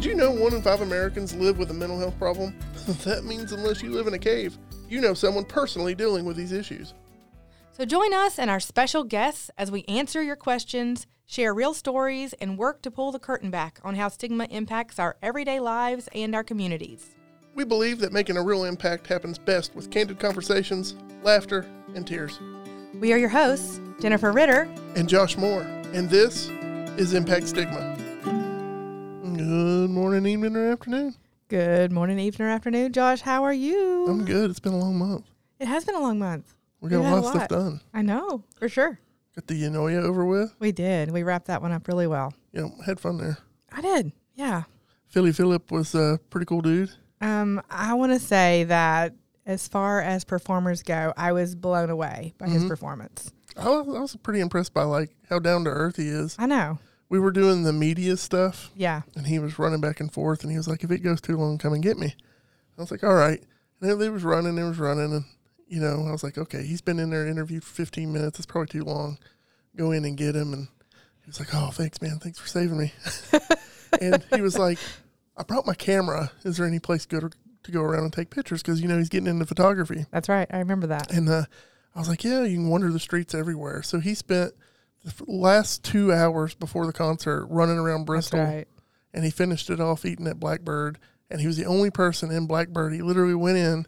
Did you know one in five Americans live with a mental health problem? that means unless you live in a cave, you know someone personally dealing with these issues. So join us and our special guests as we answer your questions, share real stories, and work to pull the curtain back on how stigma impacts our everyday lives and our communities. We believe that making a real impact happens best with candid conversations, laughter, and tears. We are your hosts, Jennifer Ritter and Josh Moore, and this is Impact Stigma. Good morning, evening, or afternoon. Good morning, evening, or afternoon. Josh, how are you? I'm good. It's been a long month. It has been a long month. We got a We've lot of stuff done. I know, for sure. Got the Yanoya over with. We did. We wrapped that one up really well. Yeah, had fun there. I did. Yeah. Philly Phillip was a pretty cool dude. Um, I want to say that as far as performers go, I was blown away by his Mhm. performance. I was, I was pretty impressed by like how down to earth he is. I know. We were doing the media stuff, Yeah. and he was running back and forth, and he was like, "If it goes too long, come and get me." I was like, "All right." And then he was running, he was running, and you know, I was like, "Okay, he's been in there interviewed for 15 minutes. It's probably too long. Go in and get him." And he was like, "Oh, thanks, man. Thanks for saving me." and he was like, "I brought my camera. Is there any place good to, to go around and take pictures? Because you know he's getting into photography." That's right. I remember that. And uh, I was like, yeah, you can wander the streets everywhere. So he spent the last two hours before the concert running around Bristol, right. and he finished it off eating at Blackbird. And he was the only person in Blackbird. He literally went in,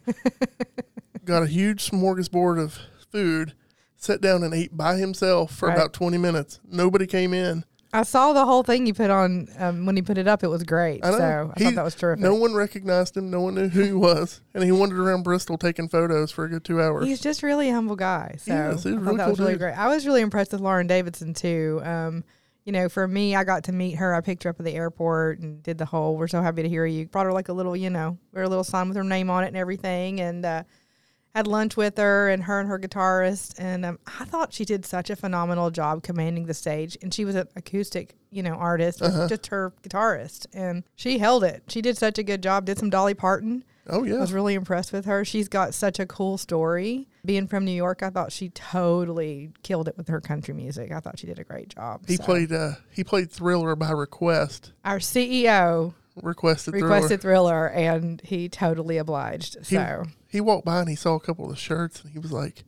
got a huge smorgasbord of food, sat down and ate by himself for Right. about 20 minutes. Nobody came in. I saw the whole thing you put on um, when he put it up. It was great. I. So I He- thought that was terrific. No one recognized him. No one knew who he was. And he wandered around Bristol taking photos for a good two hours. He's just really a humble guy. So Yes, I thought really that cool was really great. I was really impressed with Lauren Davidson too. Um, you know, for me, I got to meet her. I picked her up at the airport and did the whole. We're so happy to hear you. Brought her like a little, you know, a little sign with her name on it and everything, and uh, had lunch with her and her and her guitarist. And um, I thought she did such a phenomenal job commanding the stage. And she was an acoustic, you know, artist, Uh-huh. just her guitarist, and she held it. She did such a good job. Did some Dolly Parton. oh, yeah. I was really impressed with her. She's got such a cool story. Being from New York, I thought she totally killed it with her country music. I thought she did a great job. He So, played uh, he played Thriller by request. our CEO Requested, Thriller. requested Thriller, and he totally obliged. He- So he walked by and he saw a couple of the shirts and he was like,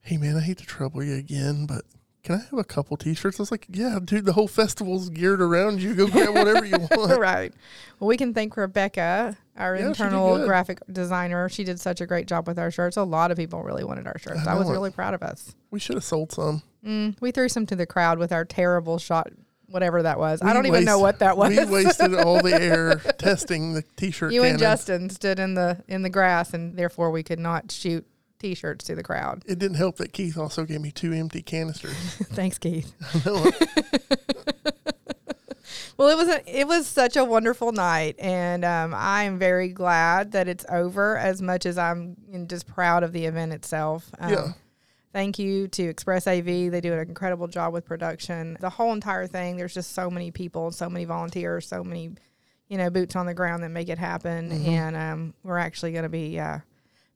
"Hey man, I hate to trouble you again, but can I have a couple T-shirts?" I was like, "Yeah, dude, the whole festival's geared around you. Go grab whatever you want." right. Well, we can thank Rebecca, our Yeah, internal graphic designer. She did such a great job with our shirts. A lot of people really wanted our shirts. I I, was it. really proud of us. We should have sold some. Mm, we threw some to the crowd with our terrible shot, whatever that was. We I don't even know what that was. We wasted all the air testing the T-shirt. you and. Justin stood in the in the grass, and therefore we could not shoot T-shirts to the crowd. It didn't help that Keith also gave me two empty canisters. Thanks, Keith. I know it. Well, it was a, it was such a wonderful night, and um, I am very glad that it's over. As much as I'm just proud of the event itself. Um, Yeah. Thank you to Express AV. They do an incredible job with production. The whole entire thing. There's just so many people, so many volunteers, so many, you know, boots on the ground that make it happen. Mhm. And um, we're actually going to be uh,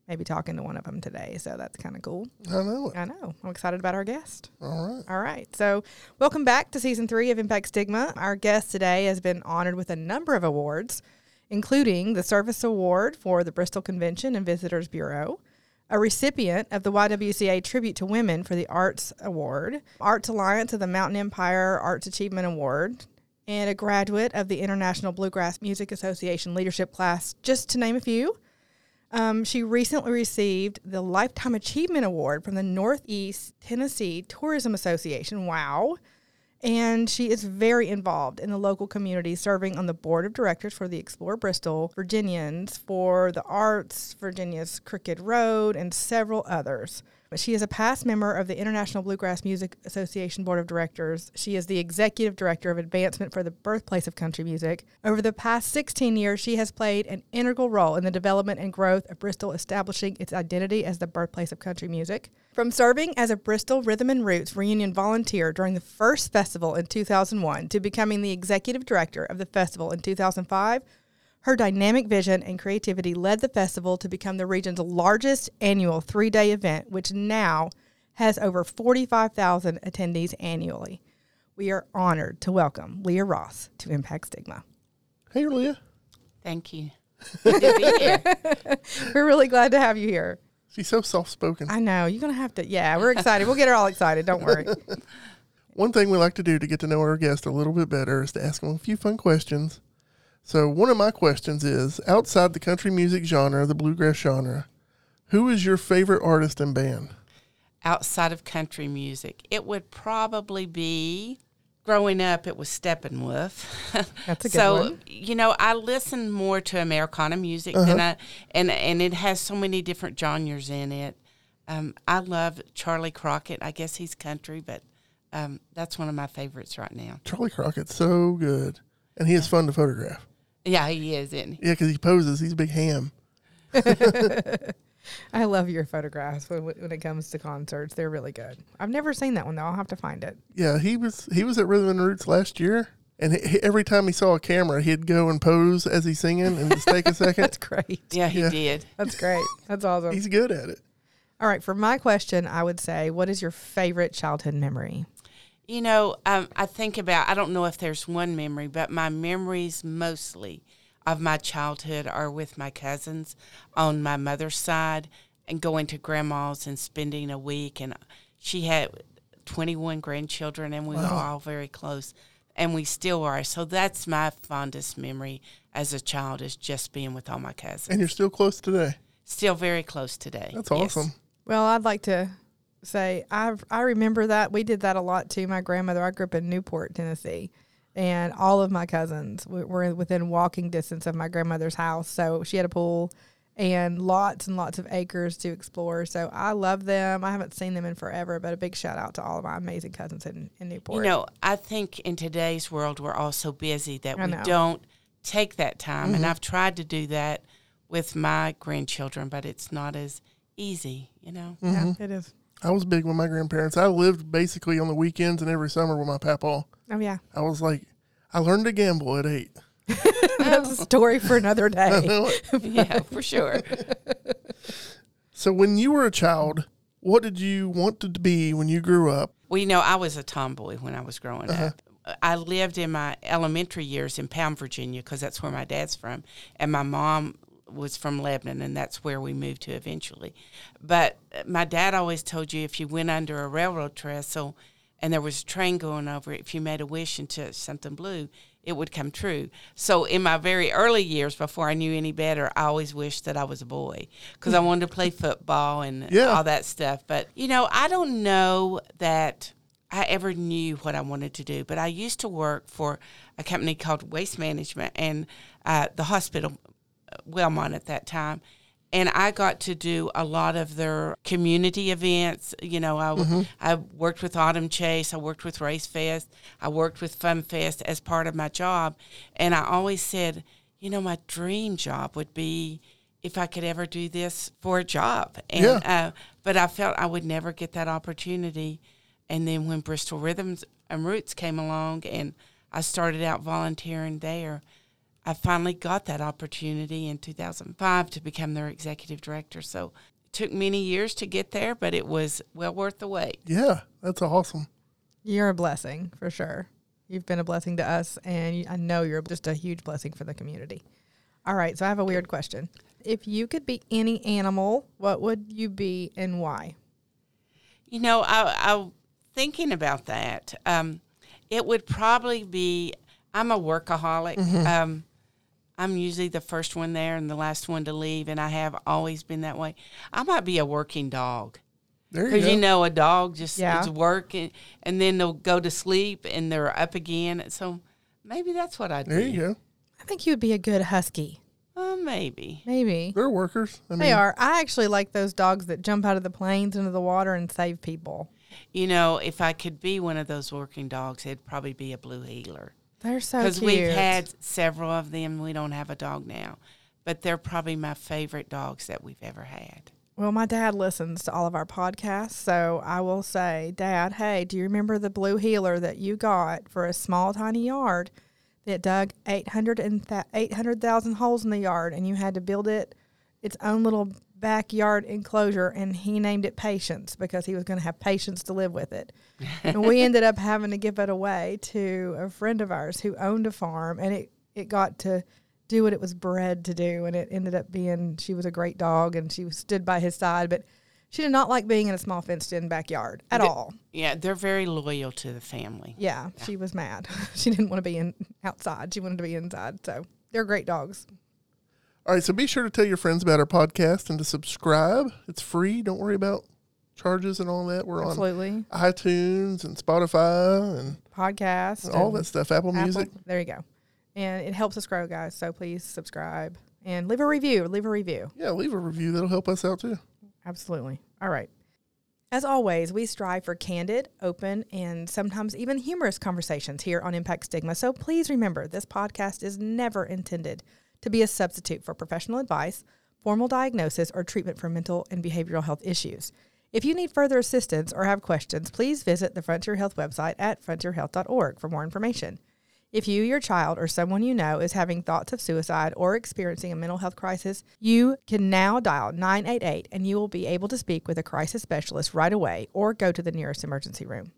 maybe talking to one of them today, so that's kind of cool. I know it. I know. I'm excited about our guest. All right. All right. So, welcome back to season three of Impact Stigma. Our guest today has been honored with a number of awards, including the Service Award for the Bristol Convention and Visitors Bureau, a recipient of the YWCA Tribute to Women for the Arts Award, Arts Alliance of the Mountain Empire Arts Achievement Award, and a graduate of the International Bluegrass Music Association Leadership Class, just to name a few. Um, she recently received the Lifetime Achievement Award from the Northeast Tennessee Tourism Association. Wow. And she is very involved in the local community, serving on the board of directors for the Explore Bristol Virginians, for the Arts, Virginia's Crooked Road, and several others. She is a past member of the International Bluegrass Music Association Board of Directors. She is the executive director of advancement for the birthplace of country music. Over the past 16 years, she has played an integral role in the development and growth of Bristol, establishing its identity as the birthplace of country music. From serving as a Bristol Rhythm and Roots reunion volunteer during the first festival in 2001 to becoming the executive director of the festival in 2005, her dynamic vision and creativity led the festival to become the region's largest annual three day event, which now has over 45,000 attendees annually. We are honored to welcome Leah Ross to Impact Stigma. Hey, Leah. Thank you. Good to be here. We're really glad to have you here. She's so soft spoken. I know you're gonna have to. Yeah, we're excited. We'll get her all excited. Don't worry. One thing we like to do to get to know our guest a little bit better is to ask them a few fun questions. So, one of my questions is outside the country music genre, the bluegrass genre, who is your favorite artist and band? Outside of country music, it would probably be. Growing up, it was Steppenwolf. That's a good so, one. you know, I listen more to Americana music than I, and and it has so many different genres in it. Um, I love Charley Crockett. I guess he's country, but um, that's one of my favorites right now. Charley Crockett's so good. And he is fun to photograph. Yeah, he is, isn't he? Yeah, because he poses. He's a big ham. I love your photographs when, when it comes to concerts. They're really good. I've never seen that one though. I'll have to find it. Yeah, he was he was at Rhythm and Roots last year, and he, he- every time he saw a camera, he'd go and pose as he's singing and just take a second. That's great. Yeah, he Yeah. did. That's great. That's awesome. He's good at it. All right, for my question, I would say, what is your favorite childhood memory? You know, um, I think about, I don't know if there's one memory, but my memories mostly of my childhood are with my cousins on my mother's side and going to grandma's and spending a week. And she had 21 grandchildren, and we were all very close, and we still are. So that's my fondest memory as a child is just being with all my cousins. And you're still close today. still very close today. That's Yes. awesome. Well, I'd like to say I I remember that we did that a lot too. My grandmother, I grew up in Newport, Tennessee, and all of my cousins were within walking distance of my grandmother's house. So she had a pool and lots and lots of acres to explore. So I love them. I haven't seen them in forever, but a big shout out to all of my amazing cousins in, in Newport. You know, I think in today's world, we're all so busy that we don't take that time. And mm-hmm. I've tried to do that with my grandchildren, but it's not as easy, you know? Mm-hmm. yeah, it is. I was big with my grandparents. I lived basically on the weekends and every summer with my papa. Oh yeah, I was like, I learned to gamble at eight. that's a story for another day. yeah, for sure. So when you were a child, what did you want to be when you grew up? Well, you know, I was a tomboy when I was growing uh-huh. up. I lived in my elementary years in Pound, Virginia, because that's where my dad's from, and my mom was from Lebanon, and that's where we moved to eventually. But uh, my dad always told you if you went under a railroad trestle and there was a train going over it, if you made a wish and touched something blue, it would come true. So in my very early years, before I knew any better, I always wished that I was a boy because I wanted to play football and Yeah. all that stuff. But you know, I don't know that I ever knew what I wanted to do. But I used to work for a company called Waste Management and uh, the hospital, Wellmont at that time. And I got to do a lot of their community events. You know, I, I worked with Autumn Chase, I worked with Race Fest, I worked with Fun Fest as part of my job. And I always said, you know, my dream job would be if I could ever do this for a job. And Yeah. uh, but I felt I would never get that opportunity. And then when Bristol Rhythms and Roots came along and I started out volunteering there, I finally got that opportunity in 2005 to become their executive director. So it took many years to get there, but it was well worth the wait. Yeah, that's awesome. You're a blessing for sure. You've been a blessing to us, and I know you're just a huge blessing for the community. All right, so I have a weird question. If you could be any animal, what would you be and why? You know, I, I thinking about that. Um, it would probably be. I'm a workaholic. Um, I'm usually the first one there and the last one to leave, and I have always been that way. I might be a working dog There you because go. you know a dog just Yeah. is working, and then they'll go to sleep and they're up again. So maybe that's what I'd do. there you go. I think you would be a good husky. Uh, maybe. Maybe. They're workers. I mean, They are. I actually like those dogs that jump out of the planes into the water and save people. You know, if I could be one of those working dogs, it'd probably be a blue heeler. They're so cute. Because we've had several of them. We don't have a dog now, but they're probably my favorite dogs that we've ever had. Well, my dad listens to all of our podcasts, so I will say, Dad, hey, do you remember the blue heeler that you got for a small, tiny yard that dug 800 and th- 800,000 holes in the yard, and you had to build it its own little backyard enclosure, and he named it Patience because he was going to have patience to live with it. and we ended up having to give it away to a friend of ours who owned a farm, and it it got to do what it was bred to do, and it ended up being she was a great dog, and she stood by his side, but she did not like being in a small fenced-in backyard at all. Yeah, they're very loyal to the family. Yeah, she was mad. she didn't want to be in outside. She wanted to be inside. So they're great dogs. All right, so be sure to tell your friends about our podcast and to subscribe. It's free. Don't worry about charges and all that. We're Absolutely. on iTunes and Spotify and Podcast. all and that stuff. Apple, Apple. Music. There you go. And it helps us grow, guys. So please subscribe and leave a review. Leave a review. Yeah, leave a review. That'll help us out too. Absolutely. All right. As always, we strive for candid, open, and sometimes even humorous conversations here on Impact Stigma. So please remember this podcast is never intended to be a substitute for professional advice, formal diagnosis, or treatment for mental and behavioral health issues. If you need further assistance or have questions, please visit the Frontier Health website at frontierhealth.org for more information. If you, your child, or someone you know is having thoughts of suicide or experiencing a mental health crisis, you can now dial 988 and you will be able to speak with a crisis specialist right away or go to the nearest emergency room.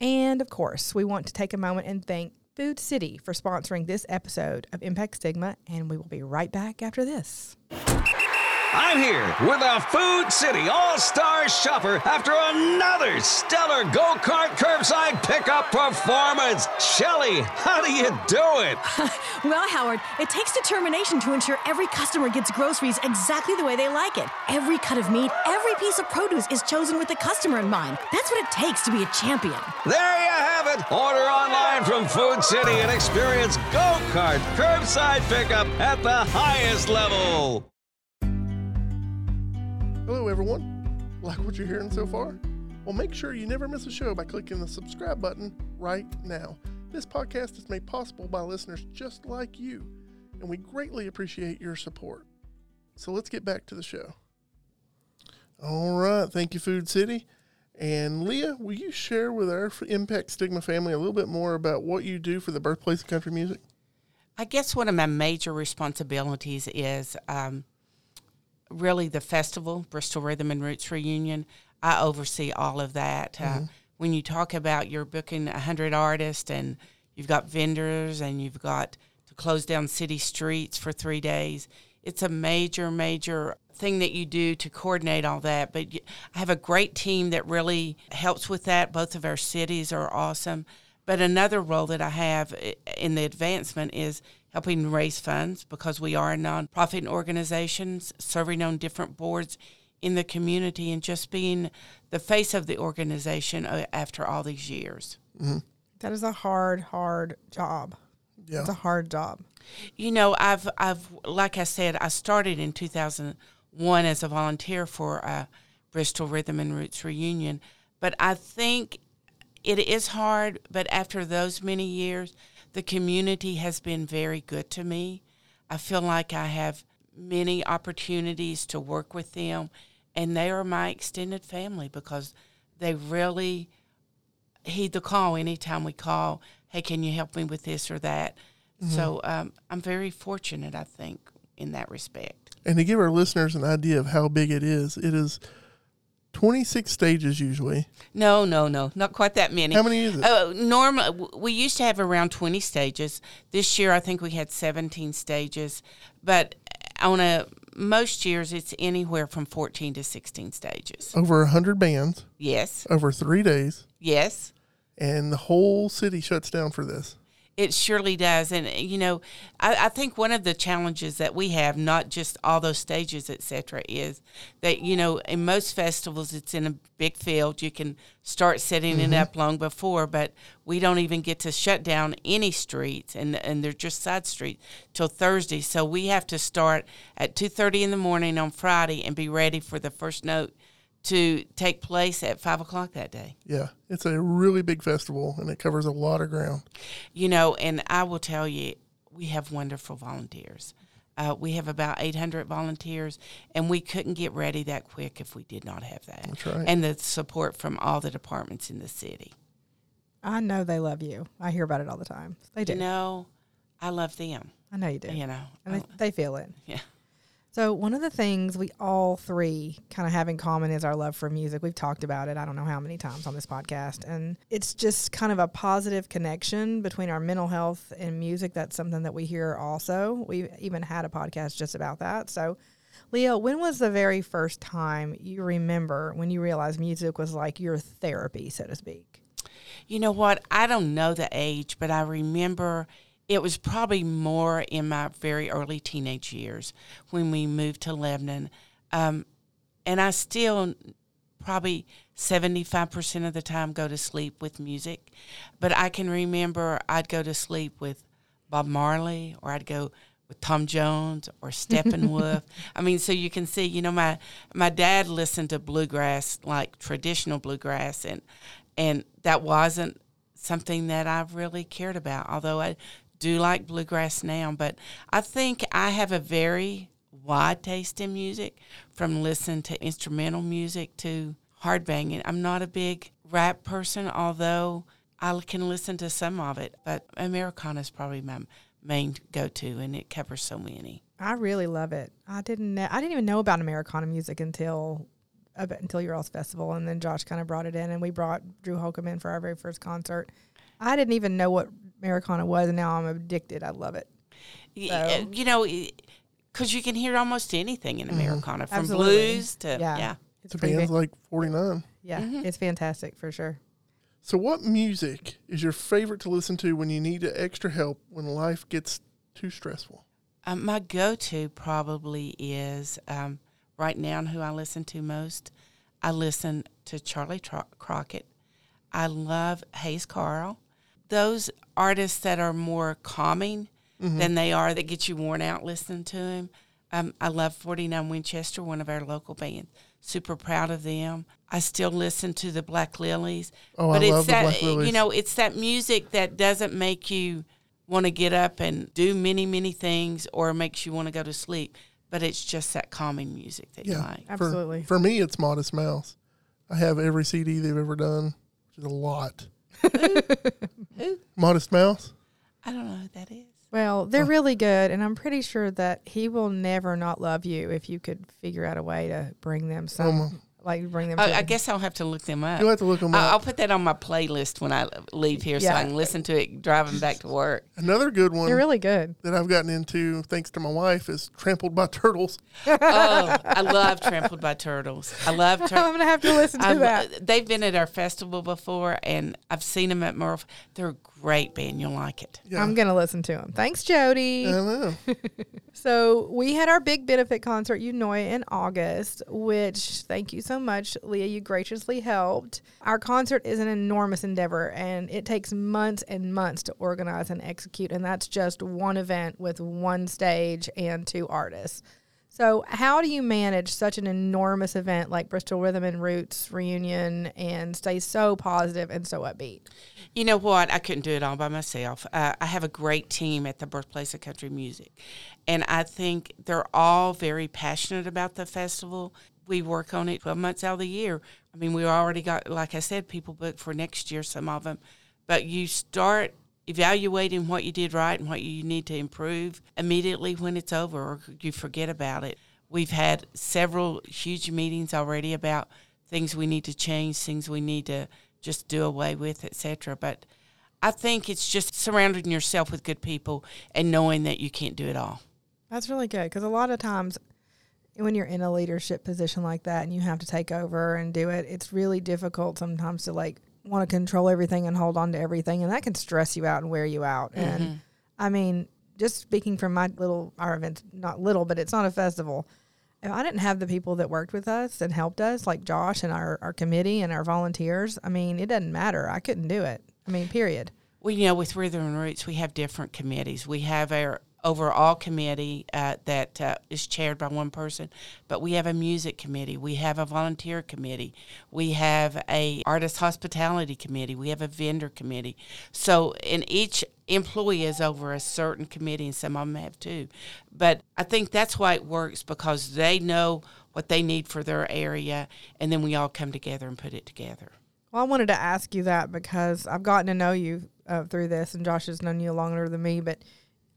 And of course, we want to take a moment and thank Food City for sponsoring this episode of Impact Stigma, and we will be right back after this. I'm here with a Food City All Star Shopper after another stellar go kart curbside pickup performance. Shelly, how do you do it? Well, Howard, it takes determination to ensure every customer gets groceries exactly the way they like it. Every cut of meat, every piece of produce is chosen with the customer in mind. That's what it takes to be a champion. There you have it. Order online from Food City and experience go kart curbside pickup at the highest level. Hello, everyone. Like what you're hearing so far? Well, make sure you never miss a show by clicking the subscribe button right now. This podcast is made possible by listeners just like you, and we greatly appreciate your support. So let's get back to the show. All right. Thank you, Food City. And Leah, will you share with our Impact Stigma family a little bit more about what you do for the birthplace of country music? I guess one of my major responsibilities is um, really the festival, Bristol Rhythm and Roots Reunion. I oversee all of that. Uh, when you talk about you're booking 100 artists and you've got vendors and you've got to close down city streets for three days, it's a major, major thing that you do to coordinate all that. But I have a great team that really helps with that. Both of our cities are awesome. But another role that I have in the advancement is helping raise funds because we are a nonprofit organization serving on different boards in the community and just being the face of the organization uh, after all these years. That is a hard, hard job. Yeah. It's a hard job. You know, I've I've like I said, I started in 2001 as a volunteer for uh, Bristol Rhythm and Roots reunion, but I think it is hard. But after those many years, the community has been very good to me. I feel like I have many opportunities to work with them, and they are my extended family because they really heed the call anytime we call. Hey, can you help me with this or that? So um, I'm very fortunate, I think, in that respect. And to give our listeners an idea of how big it is, it is 26 stages usually. No, no, no, not quite that many. How many is it? Uh, normal, we used to have around 20 stages. This year, I think we had 17 stages, but on a most years, it's anywhere from 14 to 16 stages. Over 100 bands Yes, over three days, yes. and the whole city shuts down for this. It surely does. And, you know, I, I think one of the challenges that we have, not just all those stages, et cetera, is that, you know, in most festivals, it's in a big field. You can start setting it mm-hmm. up long before, but we don't even get to shut down any streets, and, and they're just side streets, till Thursday. So we have to start at 2.30 in the morning on Friday and be ready for the first note to take place at 5 o'clock that day. Yeah, it's a really big festival, and it covers a lot of ground. You know, and I will tell you, we have wonderful volunteers. Uh, we have about 800 volunteers, and we couldn't get ready that quick if we did not have that. That's right. And the support from all the departments in the city. I know they love you. I hear about it all the time. They do. You know, I love them. I know you do. You know, and they, they feel it. yeah. So, one of the things we all three kind of have in common is our love for music. We've talked about it, I don't know how many times on this podcast. And it's just kind of a positive connection between our mental health and music. That's something that we hear also. We've even had a podcast just about that. So, Leah, when was the very first time you remember when you realized music was like your therapy, so to speak? You know what? I don't know the age, but I remember it was probably more in my very early teenage years when we moved to Lebanon. Um, and I still probably 75% of the time go to sleep with music. But I can remember I'd go to sleep with Bob Marley or I'd go with Tom Jones or Steppenwolf. I mean, so you can see, you know, my my dad listened to bluegrass, like traditional bluegrass, and and that wasn't something that I really cared about. Although I do like bluegrass now, but I think I have a very wide taste in music from listening to instrumental music to hard banging. I'm not a big rap person, although I can listen to some of it, but Americana is probably my main go to, and it covers so many. I really love it. I didn't. Know, I didn't even know about Americana music until uh, until your all's festival, and then Josh kind of brought it in, and we brought Drew Holcomb in for our very first concert. I didn't even know what Americana was, and now I'm addicted. I love it. So. You know, because you can hear almost anything in Americana, mm-hmm. from Absolutely. blues to yeah. yeah. It's to bands like 49. Yeah, mm-hmm. it's fantastic for sure. So, what music is your favorite to listen to when you need extra help when life gets too stressful? Um, my go to probably is um, right now, who I listen to most. I listen to Charley Tro- Crockett. I love Hayes Carll those artists that are more calming mm-hmm. than they are that get you worn out listening to them. Um, I love 49 Winchester, one of our local bands. Super proud of them. I still listen to the Black Lillies. Oh, but I it's love that, the Black Lillies. You know, it's that music that doesn't make you want to get up and do many, many things or makes you want to go to sleep. But it's just that calming music that yeah, you like. Absolutely. For, for me, it's Modest Mouse. I have every CD they've ever done, which is a lot. Who? Modest Mouse. I don't know who that is. Well, they're oh. really good, and I'm pretty sure that he will never not love you if you could figure out a way to bring them some like bring them. I, to I guess I'll have to look them up. You'll have to look them I'll, up. I'll put that on my playlist when I leave here, so I can listen to it driving back to work. Another good one they're really good. that I've gotten into thanks to my wife is Trampled by Turtles. oh, I love Trampled by Turtles. I love. Tra- I'm gonna have to listen to I've- that. They've been at our festival before, and I've seen them at Murph. They're a great band. You'll like it. Yeah. I'm gonna listen to them. Thanks, Jody. I know. So we had our big benefit concert, Unoy, in August, which thank you so much, Leah. You graciously helped. Our concert is an enormous endeavor, and it takes months and months to organize and execute, and that's just one event with one stage and two artists. So, how do you manage such an enormous event like Bristol Rhythm and Roots reunion and stay so positive and so upbeat? You know what? I couldn't do it all by myself. Uh, I have a great team at the Birthplace of Country Music, and I think they're all very passionate about the festival. We work on it 12 months out of the year. I mean, we already got, like I said, people booked for next year, some of them. But you start evaluating what you did right and what you need to improve immediately when it's over or you forget about it. We've had several huge meetings already about things we need to change, things we need to just do away with, etc. But I think it's just surrounding yourself with good people and knowing that you can't do it all. That's really good because a lot of times when you're in a leadership position like that and you have to take over and do it, it's really difficult sometimes to like want to control everything and hold on to everything, and that can stress you out and wear you out. And mm-hmm. I mean, just speaking from my little our event, not little, but it's not a festival. If I didn't have the people that worked with us and helped us, like Josh and our, our committee and our volunteers, I mean, it doesn't matter. I couldn't do it. I mean, period. Well, you know, with Rhythm and Roots, we have different committees. We have our overall committee uh, that uh, is chaired by one person, but we have a music committee. We have a volunteer committee. We have a artist hospitality committee. We have a vendor committee. So, in each employee is over a certain committee, and some of them have two. But I think that's why it works because they know what they need for their area, and then we all come together and put it together. Well, I wanted to ask you that because I've gotten to know you uh, through this, and Josh has known you longer than me, but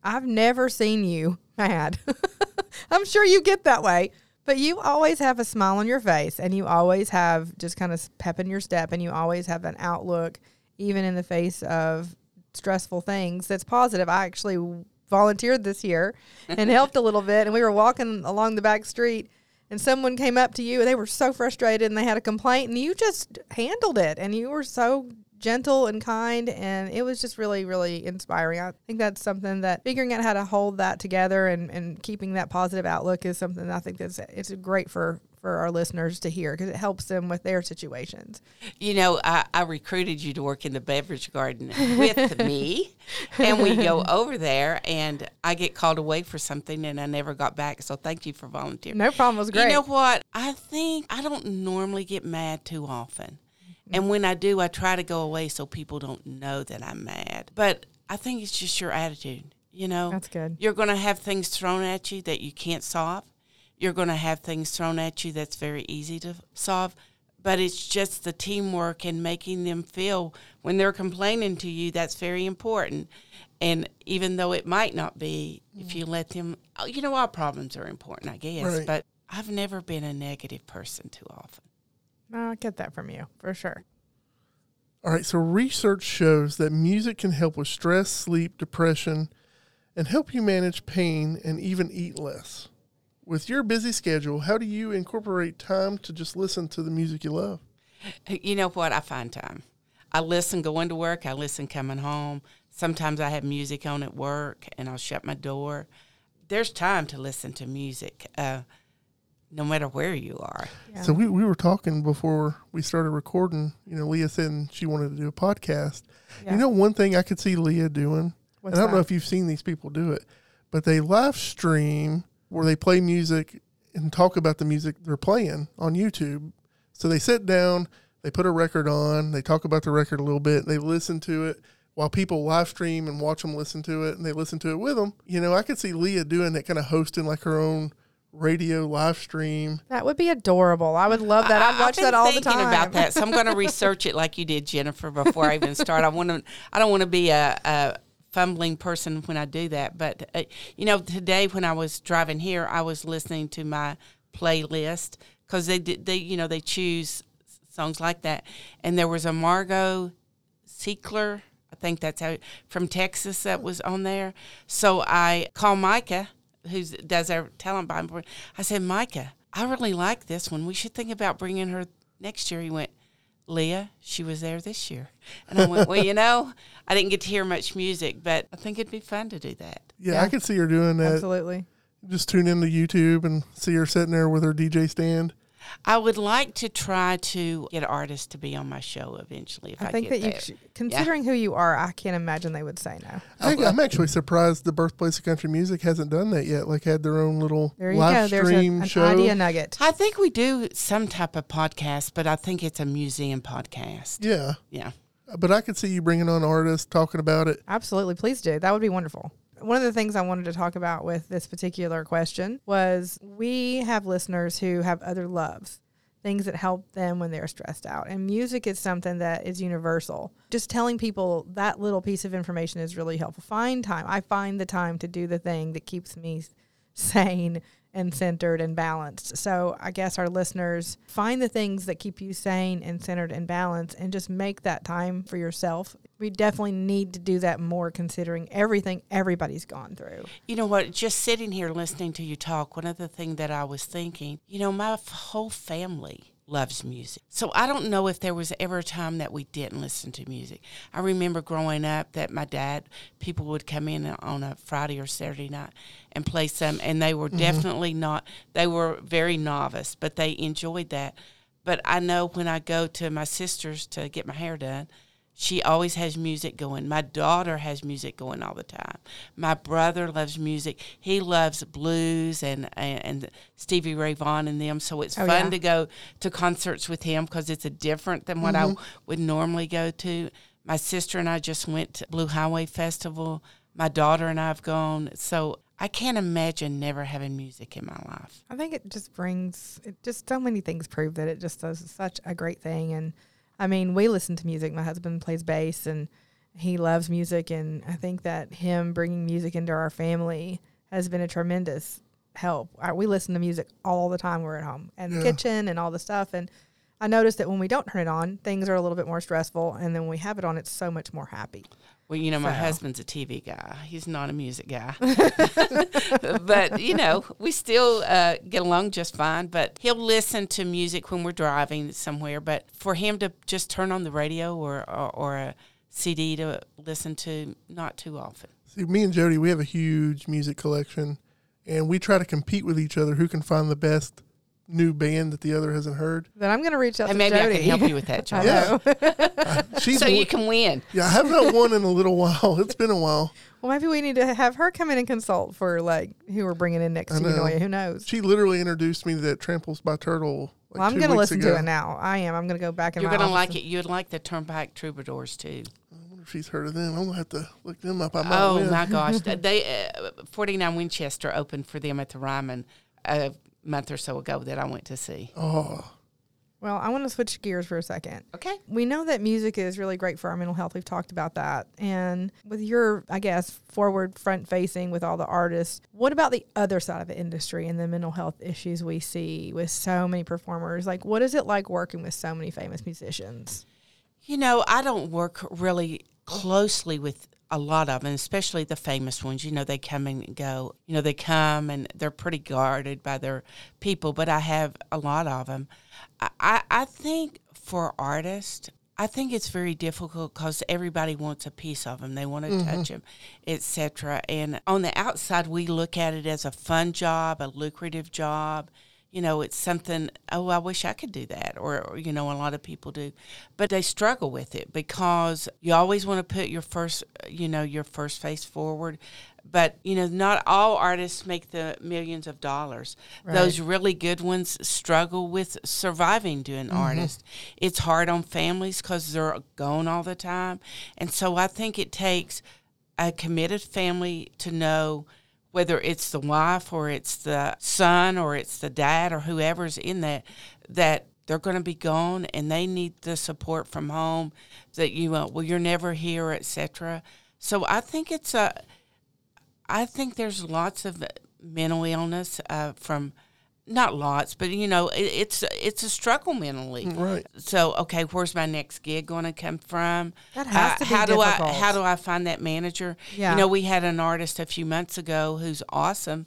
I've never seen you mad. I'm sure you get that way. But you always have a smile on your face and you always have just kind of pep in your step and you always have an outlook, even in the face of stressful things, that's positive. I actually volunteered this year and helped a little bit. And we were walking along the back street and someone came up to you and they were so frustrated and they had a complaint and you just handled it and you were so gentle and kind and it was just really really inspiring i think that's something that figuring out how to hold that together and, and keeping that positive outlook is something i think that's it's great for for our listeners to hear because it helps them with their situations. You know, I, I recruited you to work in the beverage garden with me, and we go over there, and I get called away for something, and I never got back. So thank you for volunteering. No problem. It was great. You know what? I think I don't normally get mad too often. Mm-hmm. And when I do, I try to go away so people don't know that I'm mad. But I think it's just your attitude. You know, That's good. You're going to have things thrown at you that you can't solve. You're going to have things thrown at you that's very easy to solve. But it's just the teamwork and making them feel when they're complaining to you, that's very important. And even though it might not be, if mm. you let them, oh, you know, all problems are important, I guess. Right. But I've never been a negative person too often. No, I get that from you for sure. All right, so research shows that music can help with stress, sleep, depression, and help you manage pain and even eat less. With your busy schedule, how do you incorporate time to just listen to the music you love? You know what? I find time. I listen going to work. I listen coming home. Sometimes I have music on at work, and I'll shut my door. There's time to listen to music, uh, no matter where you are. Yeah. So we, we were talking before we started recording. You know, Leah said she wanted to do a podcast. Yeah. You know, one thing I could see Leah doing, What's and I don't know if you've seen these people do it, but they live stream where they play music and talk about the music they're playing on YouTube. So they sit down, they put a record on, they talk about the record a little bit, they listen to it while people live stream and watch them listen to it and they listen to it with them. You know, I could see Leah doing that, kind of hosting like her own radio live stream. That would be adorable. I would love that. I'd I- watch I've that been all the thinking time. about that, so I'm going to research it like you did, Jennifer, before I even start. I want to. I don't want to be a, a fumbling person when I do that. But uh, you know, today when I was driving here, I was listening to my playlist because they did. They you know they choose songs like that, and there was a Margot Seekler. I think that's how from Texas that was on there. So I called Micah, who does our talent by board. I said, Micah, I really like this one. We should think about bringing her next year. He went, Leah, she was there this year. And I went, well, you know, I didn't get to hear much music, but I think it'd be fun to do that. Yeah, Yeah. I could see her doing that. Absolutely. Just tune into YouTube and see her sitting there with her DJ stand. I would like to try to get artists to be on my show eventually. If I, I think that get you, there. sh- considering who you are, I can't imagine they would say no. I, I'm actually surprised the birthplace of country music hasn't done that yet. Like had their own little There you live go. There's a, stream an show. idea nugget. I think we do some type of podcast, but I think it's a museum podcast. Yeah, Yeah. but I could see you bringing on artists talking about it. Absolutely. Please do. That would be wonderful. One of the things I wanted to talk about with this particular question was we have listeners who have other loves, things that help them when they're stressed out. And music is something that is universal. Just telling people that little piece of information is really helpful. Find time. I find the time to do the thing that keeps me sane and centered and balanced. So I guess our listeners find the things that keep you sane and centered and balanced and just make that time for yourself. We definitely need to do that more considering everything everybody's gone through. You know what? Just sitting here listening to you talk, one of the things that I was thinking, you know, my whole family loves music. So I don't know if there was ever a time that we didn't listen to music. I remember growing up that my dad, people would come in on a Friday or Saturday night and play some, and they were mm-hmm. definitely not, they were very novice, but they enjoyed that. But I know when I go to my sister's to get my hair done, she always has music going. My daughter has music going all the time. My brother loves music. He loves blues and and, and Stevie Ray Vaughan and them. So it's Oh, fun yeah. to go to concerts with him because it's a different than what I mm-hmm. would normally go to. My sister and I just went to Blue Highway Festival. My daughter and I have gone. So I can't imagine never having music in my life. I think it just brings it just so many things prove that it just does such a great thing and I mean we listen to music my husband plays bass and he loves music and I think that him bringing music into our family has been a tremendous help. I, we listen to music all the time. We're at home and the kitchen and all the stuff. And I noticed that when we don't turn it on, things are a little bit more stressful. And then when we have it on, it's so much more happy. Well, you know, my So. husband's a TV guy. He's not a music guy. but, you know, we still uh, get along just fine. But he'll listen to music when we're driving somewhere. But for him to just turn on the radio or, or, or a CD to listen to, not too often. See, me and Jody, we have a huge music collection, and we try to compete with each other who can find the best new band that the other hasn't heard. Then I'm going to reach out And to maybe Jody. I can help you with that, John. Yeah, she's So won- you can win. yeah. I have not won in a little while. It's been a while. Well, maybe we need to have her come in and consult for like who we're bringing in next to you. know. Noya. Who knows? She literally introduced me to that Tramples by Turtle. Like well, I'm going to listen ago. to it now. I am. I'm going to go back and. You're my going to office like it. You'd like the Turnpike Troubadours, too. I wonder if she's heard of them. I'm gonna have to look them up. I might Oh win. my gosh, they uh, 49 Winchester opened for them at the Ryman a month or so ago that I went to see. Oh, Well, I want to switch gears for a second. Okay. We know that music is really great for our mental health. We've talked about that. And with your, I guess, forward, front facing with all the artists, what about the other side of the industry and the mental health issues we see with so many performers? Like, what is it like working with so many famous musicians? You know, I don't work really closely with a lot of them, especially the famous ones. You know, they come and go. You know, they come and they're pretty guarded by their people, but I have a lot of them. I, I, think for artists, I think it's very difficult because everybody wants a piece of them. They want to mm-hmm. touch 'em, touch them, etc. And on the outside, we look at it as a fun job, a lucrative job. You know, it's something. Oh, I wish I could do that, or, or you know, a lot of people do, but they struggle with it because you always want to put your first, you know, your first face forward. But you know, not all artists make the millions of dollars. Those really good ones struggle with surviving doing mm-hmm. artist. It's hard on families because they're gone all the time, and so I think it takes a committed family to know whether it's the wife or it's the son or it's the dad or whoever's in that that they're going to be gone and they need the support from home that you uh, well you're never here etc so i think it's a i think there's lots of mental illness uh, from not lots but you know it, it's it's a struggle mentally right. so okay where's my next gig going to come from That has Uh, to be how do i how do i find that manager Yeah. you know we had an artist a few months ago who's awesome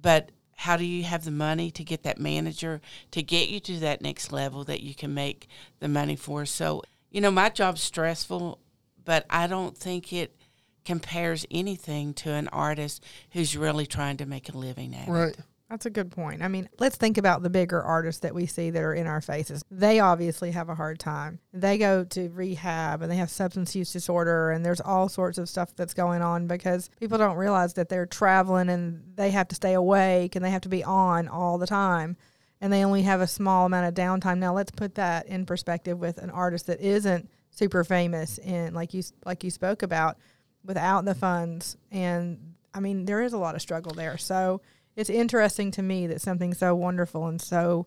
but how do you have the money to get that manager to get you to that next level that you can make the money for so you know my job's stressful but i don't think it compares anything to an artist who's really trying to make a living at it Right. That's a good point. I mean, let's think about the bigger artists that we see that are in our faces. They obviously have a hard time. They go to rehab and they have substance use disorder, and there's all sorts of stuff that's going on because people don't realize that they're traveling and they have to stay awake and they have to be on all the time. And they only have a small amount of downtime. Now, let's put that in perspective with an artist that isn't super famous and like you like you spoke about without the funds and I mean there is a lot of struggle there. So it's interesting to me that something so wonderful and so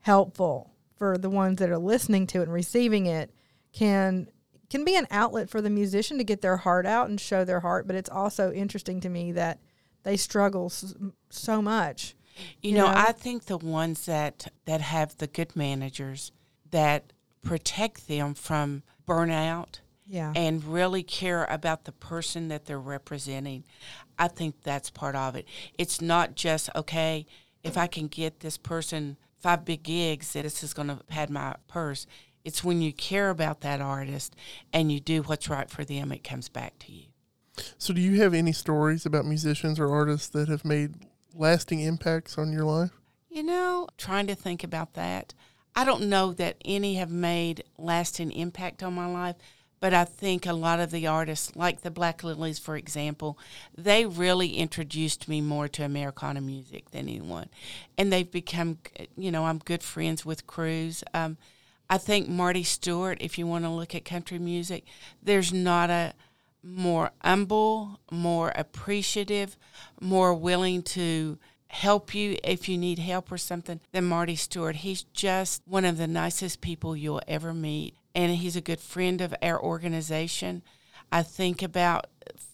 helpful for the ones that are listening to it and receiving it can can be an outlet for the musician to get their heart out and show their heart but it's also interesting to me that they struggle so much You you know, know? I think the ones that that have the good managers that protect them from burnout yeah and really care about the person that they're representing. I think that's part of it. It's not just okay if I can get this person five big gigs that this is going to pad my purse. It's when you care about that artist and you do what's right for them, it comes back to you. So, do you have any stories about musicians or artists that have made lasting impacts on your life? You know, trying to think about that. I don't know that any have made lasting impact on my life, but I think a lot of the artists, like the Black Lillies, for example, they really introduced me more to Americana music than anyone. And they've become, you know, I'm good friends with Cruz. Um, I think Marty Stuart, if you want to look at country music, there's not a more humble, more appreciative, more willing to help you if you need help or something than Marty Stuart. He's just one of the nicest people you'll ever meet, and he's a good friend of our organization. I think about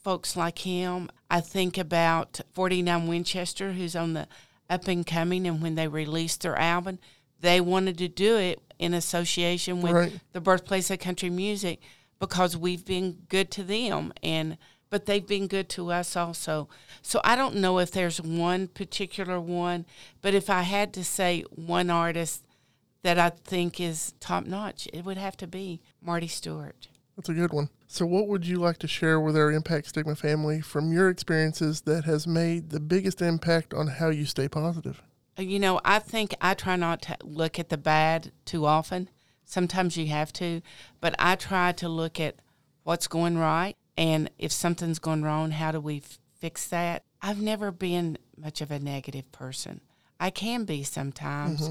folks like him. I think about 49 Winchester, who's on the up and coming, and when they released their album, they wanted to do it in association with Right. the birthplace of country music because we've been good to them and but they've been good to us also. So I don't know if there's one particular one, but if I had to say one artist that I think is top notch, it would have to be Marty Stuart. That's a good one. So, what would you like to share with our Impact Stigma family from your experiences that has made the biggest impact on how you stay positive? Uh, You know, I think I try not to look at the bad too often. Sometimes you have to, but I try to look at what's going right and if something's going wrong, how do we f- fix that? I've never been much of a negative person. I can be sometimes,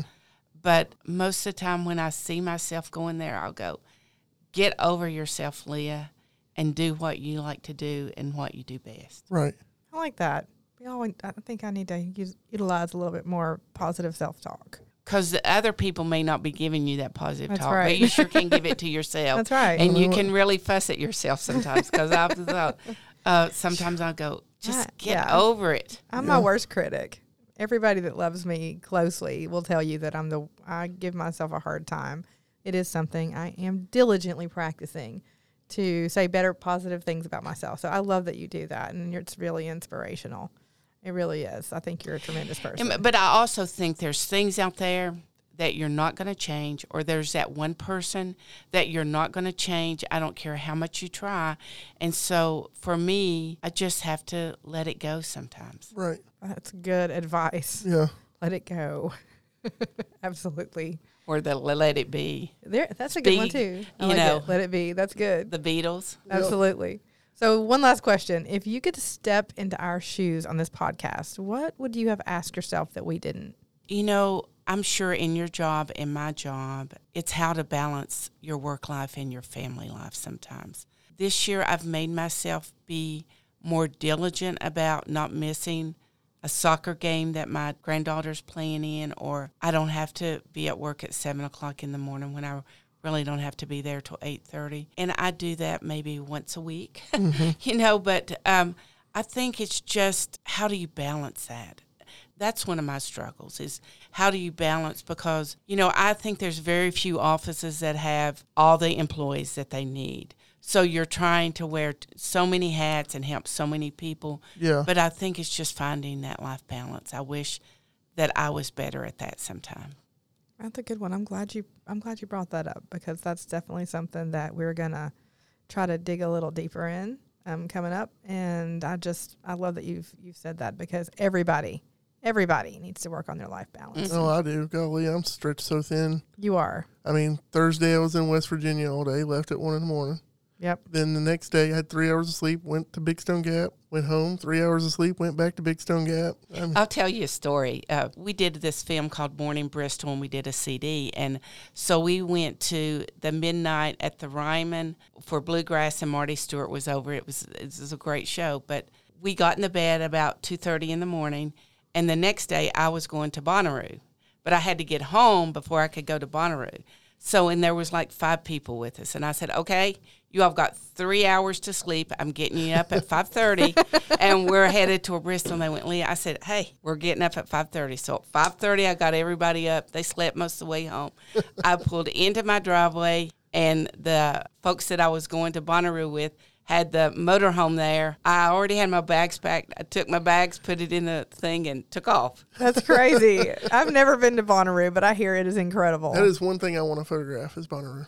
but most of the time when I see myself going there, I'll go, get over yourself, Leah, and do what you like to do and what you do best. Right. I like that. We all, I think I need to use, utilize a little bit more positive self talk. because the other people may not be giving you that positive That's talk, right. but you sure can give it to yourself. That's right. And you can really fuss at yourself sometimes because I've thought, uh, sometimes I'll go, just get yeah. over it. I'm my worst critic. Everybody that loves me closely will tell you that I'm the I give myself a hard time. It is something I am diligently practicing to say better positive things about myself. So I love that you do that and it's really inspirational. It really is. I think you're a tremendous person. But I also think there's things out there that you're not going to change, or there's that one person that you're not going to change. I don't care how much you try. And so for me, I just have to let it go sometimes. Right. That's good advice. Yeah. Let it go. Absolutely. Or the let it be. There that's a good one too. I you like know. it. Let it be. That's good. The Beatles. Absolutely. So, one last question. If you could step into our shoes on this podcast, what would you have asked yourself that we didn't? You know, I'm sure in your job and my job, it's how to balance your work life and your family life sometimes. This year, I've made myself be more diligent about not missing a soccer game that my granddaughter's playing in, or I don't have to be at work at seven o'clock in the morning when I really don't have to be there till eight thirty. And I do that maybe once a week, you know. But um, I think it's just how do you balance that? That's one of my struggles is how do you balance because you know i think there's very few offices that have all the employees that they need so you're trying to wear t- so many hats and help so many people Yeah. but i think it's just finding that life balance i wish that i was better at that sometime That's a good one. I'm glad you. I'm glad you brought that up because that's definitely something that we're gonna try to dig a little deeper in um, coming up. And I just I love that you've you've said that because everybody everybody needs to work on their life balance. Oh, I do. Golly, I'm stretched so thin. You are. I mean, Thursday I was in West Virginia all day, left at one in the morning. Yep. Then the next day I had three hours of sleep, went to Big Stone Gap, went home, three hours of sleep, went back to Big Stone Gap. I mean, I'll tell you a story. Uh, we did this film called Born in Bristol, and we did a CD. And so we went to the midnight at the Ryman for Bluegrass, and Marty Stuart was over. It was it was a great show. But we got in the bed about two thirty in the morning, and the next day I was going to Bonnaroo, but I had to get home before I could go to Bonnaroo. So, and there was like five people with us, and I said, "Okay, you all got three hours to sleep. I'm getting you up at five thirty, and we're headed to Bristol." And they went, "Leah," I said, "Hey, we're getting up at five thirty. So at five thirty, I got everybody up. They slept most of the way home. I pulled into my driveway, and the folks that I was going to Bonnaroo with had the motorhome there. I already had my bags packed. I took my bags, put it in the thing, and took off. That's crazy. I've never been to Bonnaroo, but I hear it is incredible. that is one thing I want to photograph is Bonnaroo.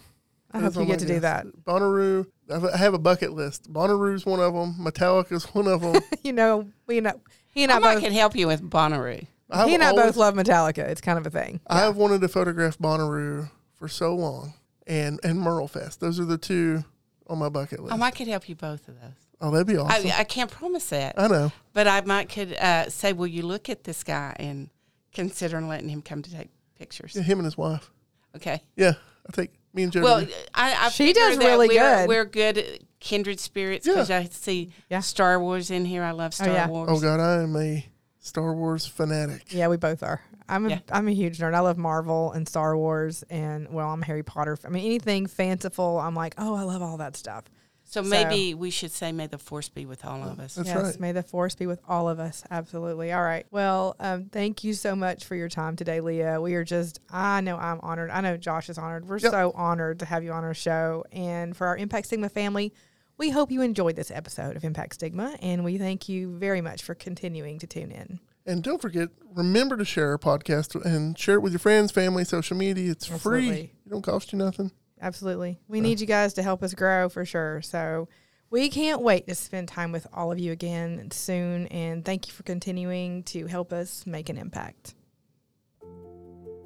I That's hope you on get my to do that. Bonnaroo. I've- a bucket list. Bonnaroo's one of them. Metallica's one of them. you know, we know he and I, I both. can help you with Bonnaroo. I've he and I always- both love Metallica. It's kind of a thing. I've wanted to photograph Bonnaroo for so long, and and Merle Fest. Those are the two on my bucket list. I might could help you both of those. oh, that'd be awesome. I, I can't promise that. I know. But I might could uh, say, will you look at this guy and consider letting him come to take pictures? Yeah, him and his wife. Okay. Yeah, I think me and Joe. Well, I, I She figure does really we're, good. We're good kindred spirits because I see Yeah. Star Wars in here. I love Star yeah. Wars. oh God, I am a Star Wars fanatic. Yeah, we both are. I'm a Yeah. am a huge nerd. I love Marvel and Star Wars, and well, I'm Harry Potter. I mean, anything fanciful, I'm like, oh, I love all that stuff. So maybe we should say, "May the force be with all of us." That's yes, right. may the force be with all of us. Absolutely. All right. Well, um, thank you so much for your time today, Leah. We are just, I know I'm honored. I know Josh is honored. We're Yep. so honored to have you on our show. And for our Impact Stigma family, we hope you enjoyed this episode of Impact Stigma. And we thank you very much for continuing to tune in. And don't forget, remember to share our podcast and share it with your friends, family, social media. It's free. It don't cost you nothing. Absolutely. We uh. need you guys to help us grow for sure. So we can't wait to spend time with all of you again soon. And thank you for continuing to help us make an impact.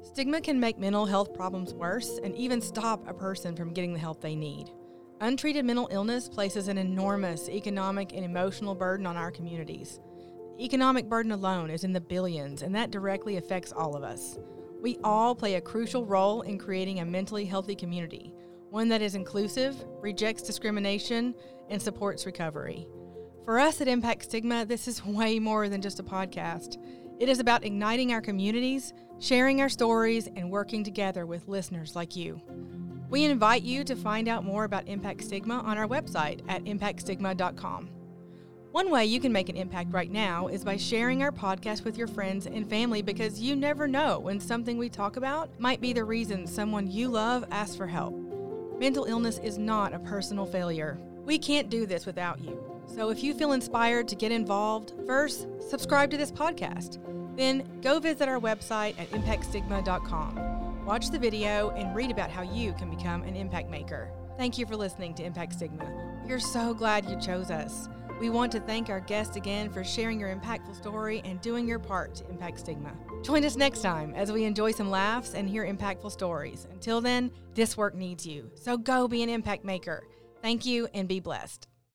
Stigma can make mental health problems worse and even stop a person from getting the help they need. Untreated mental illness places an enormous economic and emotional burden on our communities. Economic burden alone is in the billions, and that directly affects all of us. We all play a crucial role in creating a mentally healthy community, one that is inclusive, rejects discrimination, and supports recovery. For us at Impact Stigma, this is way more than just a podcast. It is about igniting our communities, sharing our stories, and working together with listeners like you. We invite you to find out more about Impact Stigma on our website at impactstigma.com. One way you can make an impact right now is by sharing our podcast with your friends and family because you never know when something we talk about might be the reason someone you love asks for help. Mental illness is not a personal failure. We can't do this without you. So if you feel inspired to get involved, first, subscribe to this podcast. Then go visit our website at impactstigma.com. Watch the video and read about how you can become an impact maker. Thank you for listening to Impact Stigma. You're so glad you chose us. We want to thank our guests again for sharing your impactful story and doing your part to impact stigma. Join us next time as we enjoy some laughs and hear impactful stories. Until then, this work needs you. So go be an impact maker. Thank you and be blessed.